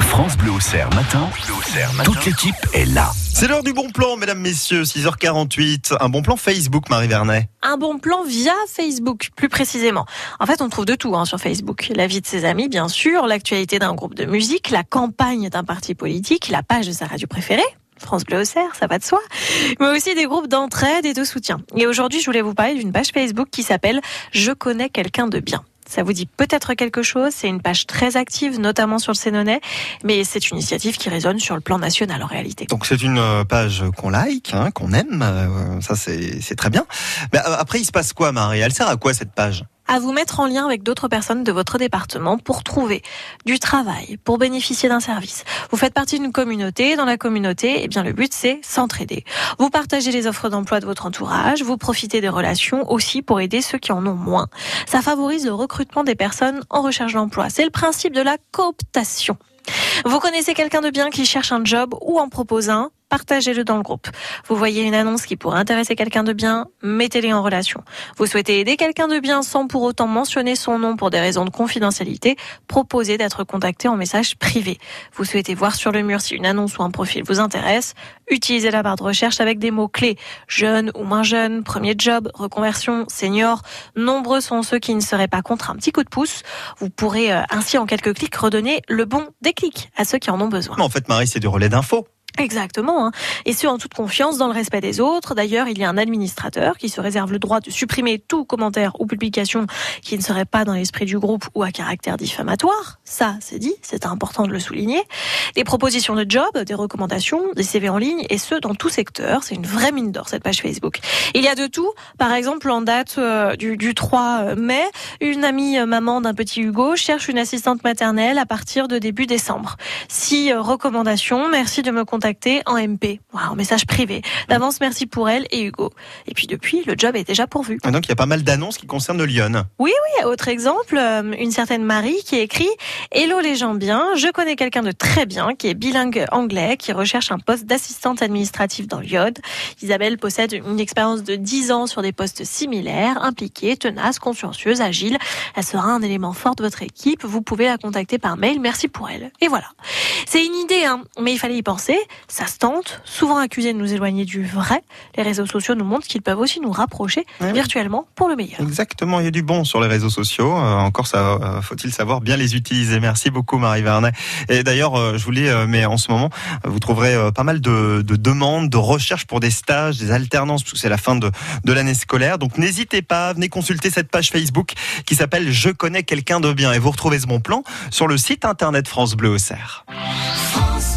France Bleu au Cerf matin. Toute l'équipe est là. C'est l'heure du bon plan, mesdames, messieurs, 6h48. Un bon plan Facebook, Marie Vernet. un bon plan via Facebook, plus précisément. En fait, on trouve de tout hein, sur Facebook. La vie de ses amis, bien sûr, l'actualité d'un groupe de musique, la campagne d'un parti politique, la page de sa radio préférée. France Bleu au Cerf, ça va de soi. Mais aussi des groupes d'entraide et de soutien. Et aujourd'hui, je voulais vous parler d'une page Facebook qui s'appelle Je connais quelqu'un de bien. Ça vous dit peut-être quelque chose. C'est une page très active, notamment sur le Sénonais, mais c'est une initiative qui résonne sur le plan national en réalité. Donc c'est une euh, page qu'on like, hein, qu'on aime, euh, ça c'est très bien. Mais euh, après, il se passe quoi, Marie? Elle sert à quoi cette page? À vous mettre en lien avec d'autres personnes de votre département pour trouver du travail, pour bénéficier d'un service. Vous faites partie d'une communauté. Dans la communauté, eh bien, le but, c'est s'entraider. Vous partagez les offres d'emploi de votre entourage. Vous profitez des relations aussi pour aider ceux qui en ont moins. Ça favorise le recrutement des personnes en recherche d'emploi. C'est le principe de la cooptation. Vous connaissez quelqu'un de bien qui cherche un job ou en propose un? Partagez-le dans le groupe. Vous voyez une annonce qui pourrait intéresser quelqu'un de bien, mettez-les en relation. Vous souhaitez aider quelqu'un de bien sans pour autant mentionner son nom pour des raisons de confidentialité, proposez d'être contacté en message privé. Vous souhaitez voir sur le mur si une annonce ou un profil vous intéresse, utilisez la barre de recherche avec des mots-clés. Jeune ou moins jeune, premier job, reconversion, senior. Nombreux sont ceux qui ne seraient pas contre un petit coup de pouce. Vous pourrez euh, ainsi en quelques clics redonner le bon déclic à ceux qui en ont besoin. En fait, Marie, c'est du relais d'infos. Exactement, hein. et ce en toute confiance dans le respect des autres. D'ailleurs, il y a un administrateur qui se réserve le droit de supprimer tout commentaire ou publication qui ne serait pas dans l'esprit du groupe ou à caractère diffamatoire. Ça, c'est dit, c'est important de le souligner. Des propositions de job, des recommandations, des CV en ligne, et ce dans tout secteur. C'est une vraie mine d'or cette page Facebook. Il y a de tout. Par exemple, en date euh, du, du 3 mai, une amie euh, maman d'un petit Hugo cherche une assistante maternelle à partir de début décembre. Euh, recommandations. Merci de me contacter en MP, Wow, en message privé. D'avance, merci pour elle et Hugo. Et puis depuis, le job est déjà pourvu. Et donc il y a pas mal d'annonces qui concernent Lyon. Oui, oui, autre exemple, euh, une certaine Marie qui écrit Hello les gens bien, je connais quelqu'un de très bien qui est bilingue anglais, qui recherche un poste d'assistante administrative dans Lyon. Isabelle possède une expérience de 10 ans sur des postes similaires, impliquée, tenace, consciencieuse, agile. Elle sera un élément fort de votre équipe. Vous pouvez la contacter par mail. Merci pour elle. Et voilà. C'est une idée, hein, mais il fallait y penser. Ça se tente, souvent accusé de nous éloigner du vrai. Les réseaux sociaux nous montrent qu'ils peuvent aussi nous rapprocher oui. virtuellement pour le meilleur. Exactement, il y a du bon sur les réseaux sociaux. Euh, encore, ça euh, faut-il savoir bien les utiliser. Merci beaucoup, Marie Vernet. Et d'ailleurs, euh, je voulais, euh, mais en ce moment, vous trouverez euh, pas mal de, de demandes, de recherches pour des stages, des alternances, parce que c'est la fin de, de l'année scolaire. Donc, n'hésitez pas, venez consulter cette page Facebook qui s'appelle Je connais quelqu'un de bien. Et vous retrouvez ce bon plan sur le site internet France Bleu au Cerf. France